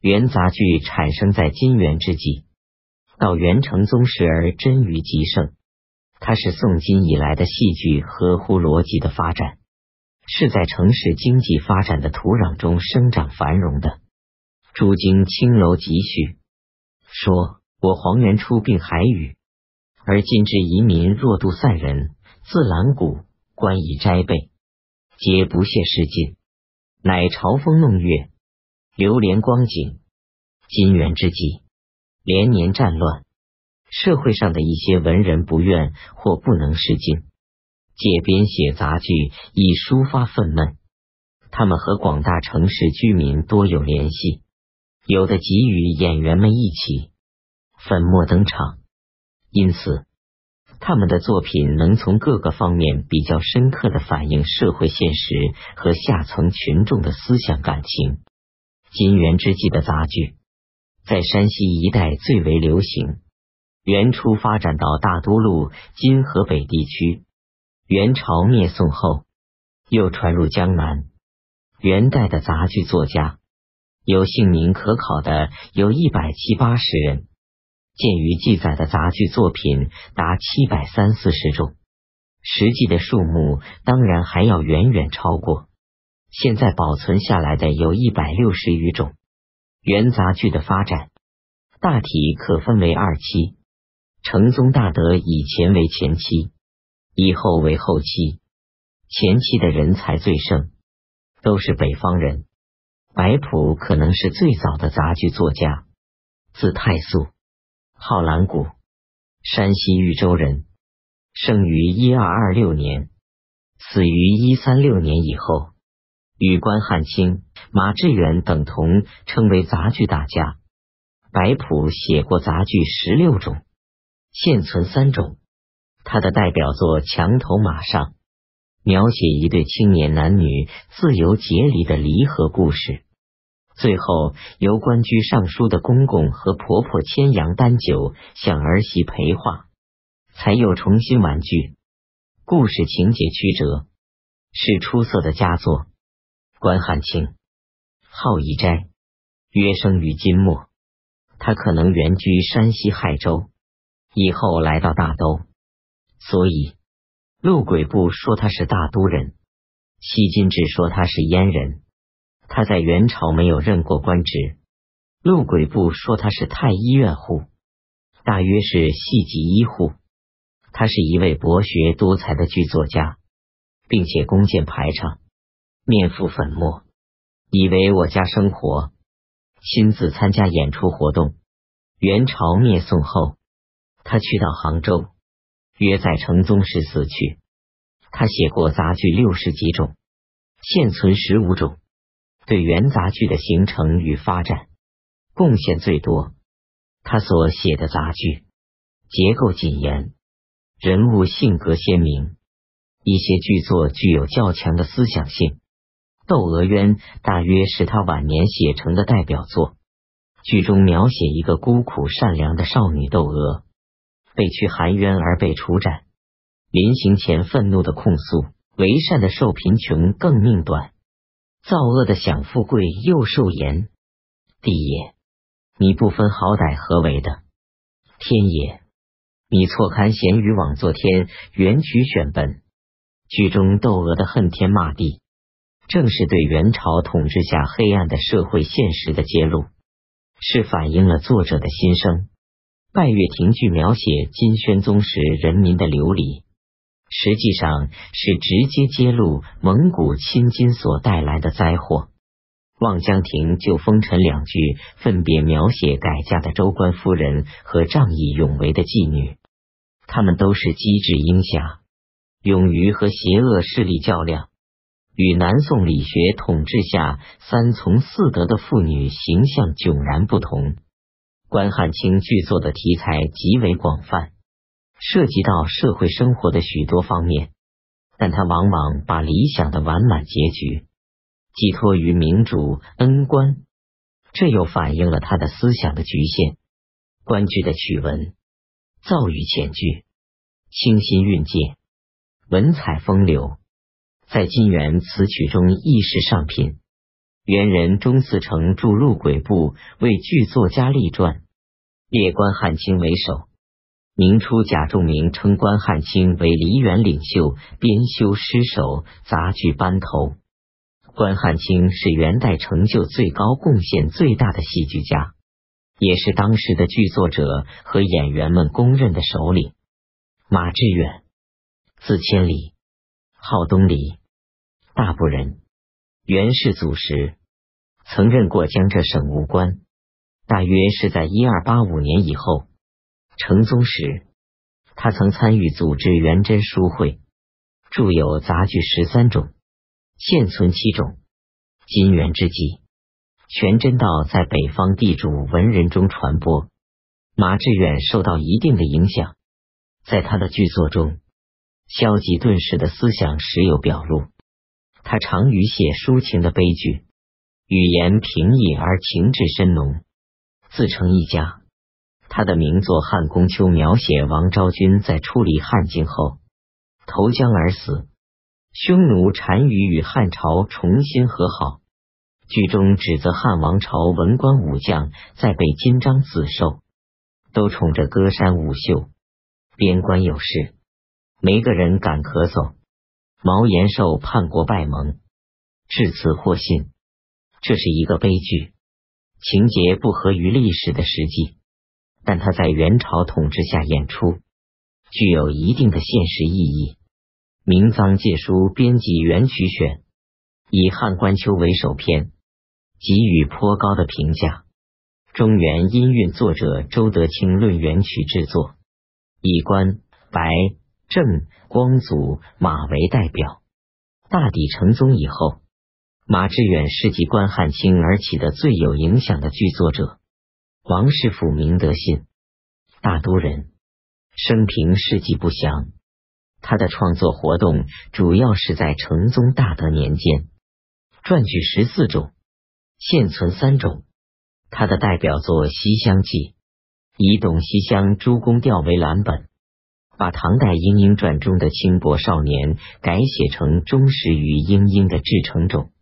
元杂剧产生在金元之际，到元成宗时而臻于极盛。它是宋金以来的戏剧合乎逻辑的发展，是在城市经济发展的土壤中生长繁荣的。朱经青楼集序说：“我黄元初病海宇，而今之移民若度散人，自览古观以斋备，皆不屑失尽，乃朝风弄月，流连光景。金元之际，连年战乱。”社会上的一些文人不愿或不能施禁，借编写杂剧以抒发愤懑。他们和广大城市居民多有联系，有的给予演员们一起粉墨登场。因此，他们的作品能从各个方面比较深刻的反映社会现实和下层群众的思想感情。金元之际的杂剧在山西一带最为流行。元初发展到大都路、今河北地区。元朝灭宋后，又传入江南。元代的杂剧作家有姓名可考的有一百七八十人，鉴于记载的杂剧作品达七百三四十种，实际的数目当然还要远远超过。现在保存下来的有一百六十余种。元杂剧的发展大体可分为二期。成宗大德以前为前期，以后为后期。前期的人才最盛，都是北方人。白朴可能是最早的杂剧作家，字太素，号兰谷，山西豫州人，生于一二二六年，死于一三六年以后。与关汉卿、马致远等同，称为杂剧大家。白朴写过杂剧十六种。现存三种，他的代表作《墙头马上》描写一对青年男女自由结离的离合故事，最后由官居尚书的公公和婆婆牵羊担酒向儿媳陪话，才又重新婉剧。故事情节曲折，是出色的佳作。关汉卿，号以斋，约生于金末，他可能原居山西亥州。以后来到大都，所以陆轨部说他是大都人，西金志说他是燕人。他在元朝没有任过官职。陆轨部说他是太医院户，大约是戏级医户。他是一位博学多才的剧作家，并且弓箭排场，面覆粉末，以为我家生活，亲自参加演出活动。元朝灭宋后。他去到杭州，约在成宗时死去。他写过杂剧六十几种，现存十五种，对元杂剧的形成与发展贡献最多。他所写的杂剧结构谨严，人物性格鲜明，一些剧作具有较强的思想性。《窦娥冤》大约是他晚年写成的代表作。剧中描写一个孤苦善良的少女窦娥。被屈含冤而被处斩，临行前愤怒的控诉：为善的受贫穷更命短，造恶的享富贵又受严。地也，你不分好歹何为的？天也，你错勘贤愚枉作天，原曲选本。剧中窦娥的恨天骂地，正是对元朝统治下黑暗的社会现实的揭露，是反映了作者的心声。拜月亭剧描写金宣宗时人民的流离，实际上是直接揭露蒙古侵金所带来的灾祸。望江亭就风尘两句分别描写改嫁的州官夫人和仗义勇为的妓女，他们都是机智英侠，勇于和邪恶势力较量，与南宋理学统治下三从四德的妇女形象迥然不同。关汉卿剧作的题材极为广泛，涉及到社会生活的许多方面，但他往往把理想的完满结局寄托于明主恩官，这又反映了他的思想的局限。关剧的曲文造语浅句，清新韵界，文采风流，在金元词曲中亦是上品。元人钟嗣成著录轨部，为剧作家立传，列关汉卿为首。明初，贾仲明称关汉卿为梨园领袖，编修诗首，杂剧班头。关汉卿是元代成就最高、贡献最大的戏剧家，也是当时的剧作者和演员们公认的首领。马致远，字千里，号东篱，大部人，元世祖时曾任过江浙省务官，大约是在一二八五年以后。成宗时，他曾参与组织元贞书会，著有杂剧十三种，现存七种。金元之际，全真道在北方地主文人中传播，马致远受到一定的影响，在他的剧作中，消极顿时的思想时有表露。他常于写抒情的悲剧，语言平易而情致深浓，自成一家。他的名作《汉宫秋》描写王昭君在处理汉境后投江而死，匈奴单于与汉朝重新和好。剧中指责汉王朝文官武将在被金章子受，都宠着歌山舞秀，边关有事，没个人敢咳嗽。毛延寿叛国败盟，至此获信。这是一个悲剧，情节不合于历史的实际。但他在元朝统治下演出，具有一定的现实意义。明藏介书编辑元曲选以《汉官秋》为首篇，给予颇高的评价。中原音韵作者周德清论元曲制作，以关、白、郑、光祖、马为代表。大抵成宗以后，马致远是继关汉卿而起的最有影响的剧作者。王世甫明德信，大都人，生平事迹不详。他的创作活动主要是在成宗大德年间，传剧十四种，现存三种。他的代表作《西厢记》，以董西厢诸公调为蓝本，把唐代莺莺传中的轻薄少年改写成忠实于莺莺的至诚种，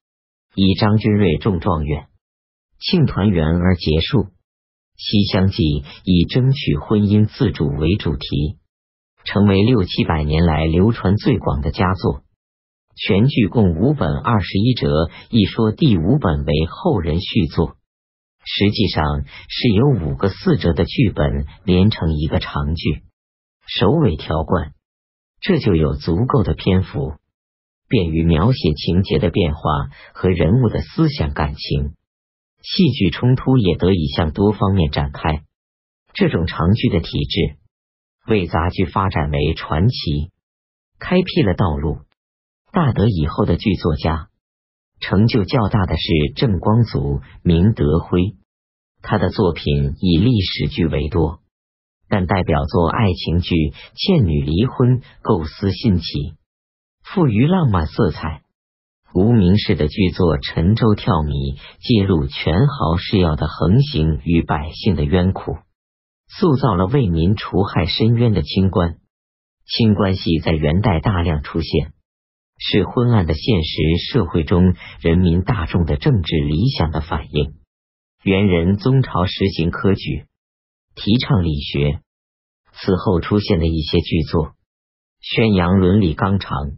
以张君瑞中状元，庆团圆而结束。《西厢记》以争取婚姻自主为主题，成为六七百年来流传最广的佳作。全剧共五本二十一折，一说第五本为后人续作，实际上是由五个四折的剧本连成一个长剧，首尾条贯，这就有足够的篇幅，便于描写情节的变化和人物的思想感情。戏剧冲突也得以向多方面展开。这种长剧的体制为杂剧发展为传奇开辟了道路。大德以后的剧作家成就较大的是郑光祖、明德辉，他的作品以历史剧为多，但代表作爱情剧《倩女离婚》构思新奇，富于浪漫色彩。无名氏的剧作《沉舟跳米》揭露权豪势要的横行与百姓的冤苦，塑造了为民除害申冤的清官。清官戏在元代大量出现，是昏暗的现实社会中人民大众的政治理想的反映。元仁宗朝实行科举，提倡理学，此后出现的一些剧作，宣扬伦理纲常。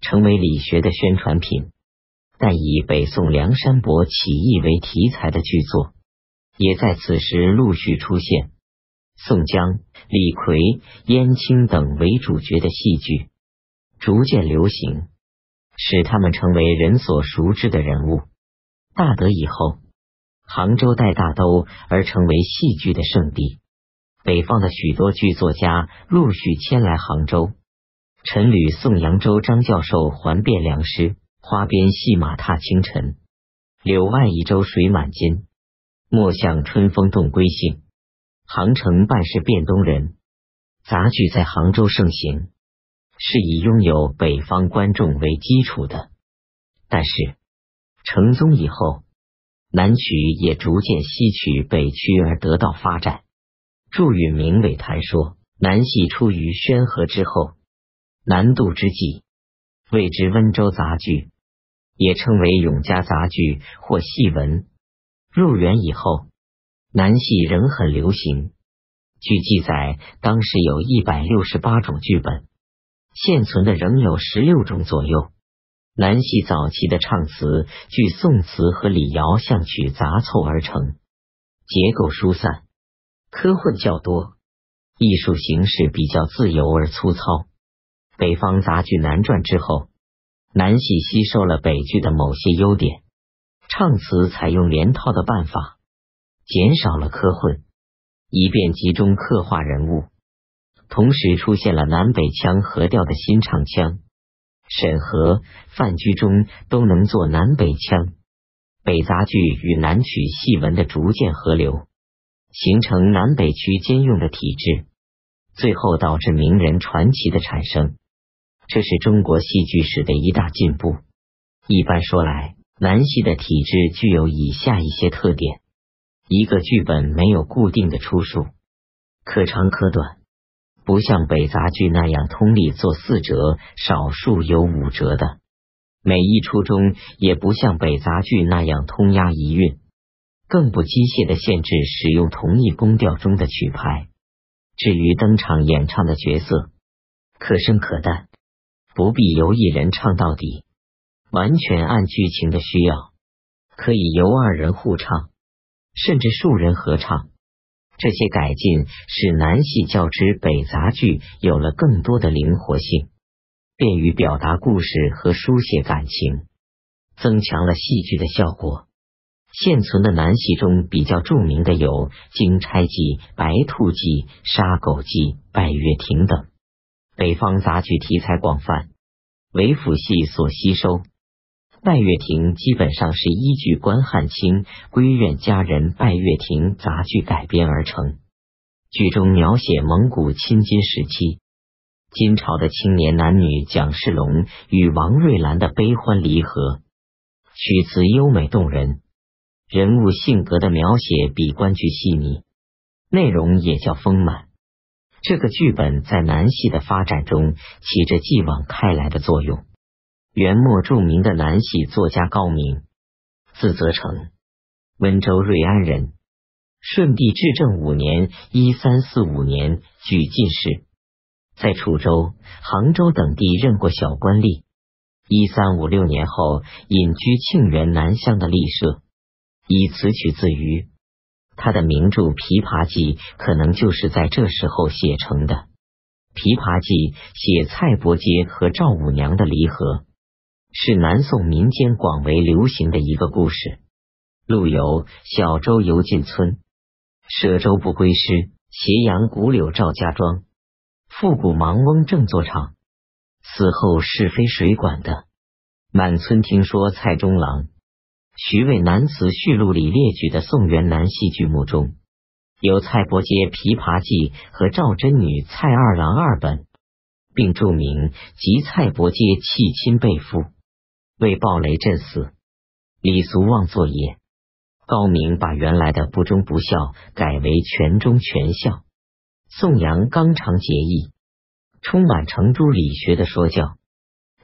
成为理学的宣传品，但以北宋梁山伯起义为题材的剧作，也在此时陆续出现。宋江、李逵、燕青等为主角的戏剧逐渐流行，使他们成为人所熟知的人物。大德以后，杭州代大都而成为戏剧的圣地，北方的许多剧作家陆续迁来杭州。陈旅送扬州张教授还汴梁师，花边戏马踏清晨，柳外一舟水满津。莫向春风动归兴。杭城半是汴东人，杂剧在杭州盛行，是以拥有北方观众为基础的。但是成宗以后，南曲也逐渐吸取北区而得到发展。祝允明伟谈说，南戏出于宣和之后。南渡之际，谓之温州杂剧，也称为永嘉杂剧或戏文。入元以后，南戏仍很流行。据记载，当时有一百六十八种剧本，现存的仍有十六种左右。南戏早期的唱词，据宋词和李瑶相曲杂凑而成，结构疏散，科混较多，艺术形式比较自由而粗糙。北方杂剧南传之后，南戏吸收了北剧的某些优点，唱词采用连套的办法，减少了科混。以便集中刻画人物，同时出现了南北腔合调的新唱腔。沈和、范居中都能做南北腔，北杂剧与南曲戏文的逐渐合流，形成南北区兼用的体制，最后导致名人传奇的产生。这是中国戏剧史的一大进步。一般说来，南戏的体制具有以下一些特点。一个剧本没有固定的出数，可长可短，不像北杂剧那样通例做四折，少数有五折的。每一出中也不像北杂剧那样通押一韵，更不机械的限制使用同一宫调中的曲牌。至于登场演唱的角色，可深可淡，不必由一人唱到底，完全按剧情的需要，可以由二人互唱。甚至数人合唱，这些改进使南戏较之北杂剧有了更多的灵活性，便于表达故事和书写感情，增强了戏剧的效果。现存的南戏中比较著名的有《金钗记》《白兔记》《杀狗记》《拜月亭》等。北方杂剧题材广泛，为府戏所吸收。拜月亭基本上是依据关汉卿《闺怨佳人拜月亭》杂剧改编而成。剧中描写蒙古亲金时期，金朝的青年男女蒋世龙与王瑞兰的悲欢离合，曲词优美动人，人物性格的描写比关剧细腻，内容也较丰满。这个剧本在南戏的发展中起着继往开来的作用。元末著名的南戏作家高明，字泽成，温州瑞安人。顺帝至正五年（一三四五年）举进士，在楚州、杭州等地任过小官吏。一三五六年后，隐居庆元南乡的吏舍，以此曲自娱。他的名著《琵琶记》可能就是在这时候写成的。《琵琶记》写蔡伯喈和赵五娘的离合。是南宋民间广为流行的一个故事。陆游《小舟游进村》，舍舟不归师，斜阳古柳照家庄。复古盲翁正作场，死后是非谁管的？满村听说蔡中郎。徐渭南词序录里列举的宋元南戏剧目中，有蔡伯喈《琵琶记》和赵贞女《蔡二郎》二本，并注明即蔡伯喈弃亲被父。为暴雷震死，李俗望作也。高明把原来的不忠不孝改为全忠全孝，宋阳刚常结义，充满程朱理学的说教。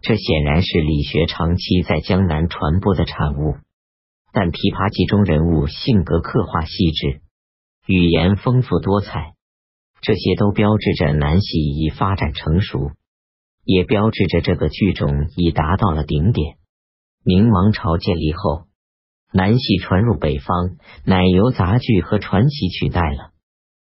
这显然是理学长期在江南传播的产物。但《琵琶记》中人物性格刻画细致，语言丰富多彩，这些都标志着南戏已发展成熟，也标志着这个剧种已达到了顶点。明王朝建立后，南戏传入北方，乃由杂剧和传奇取代了。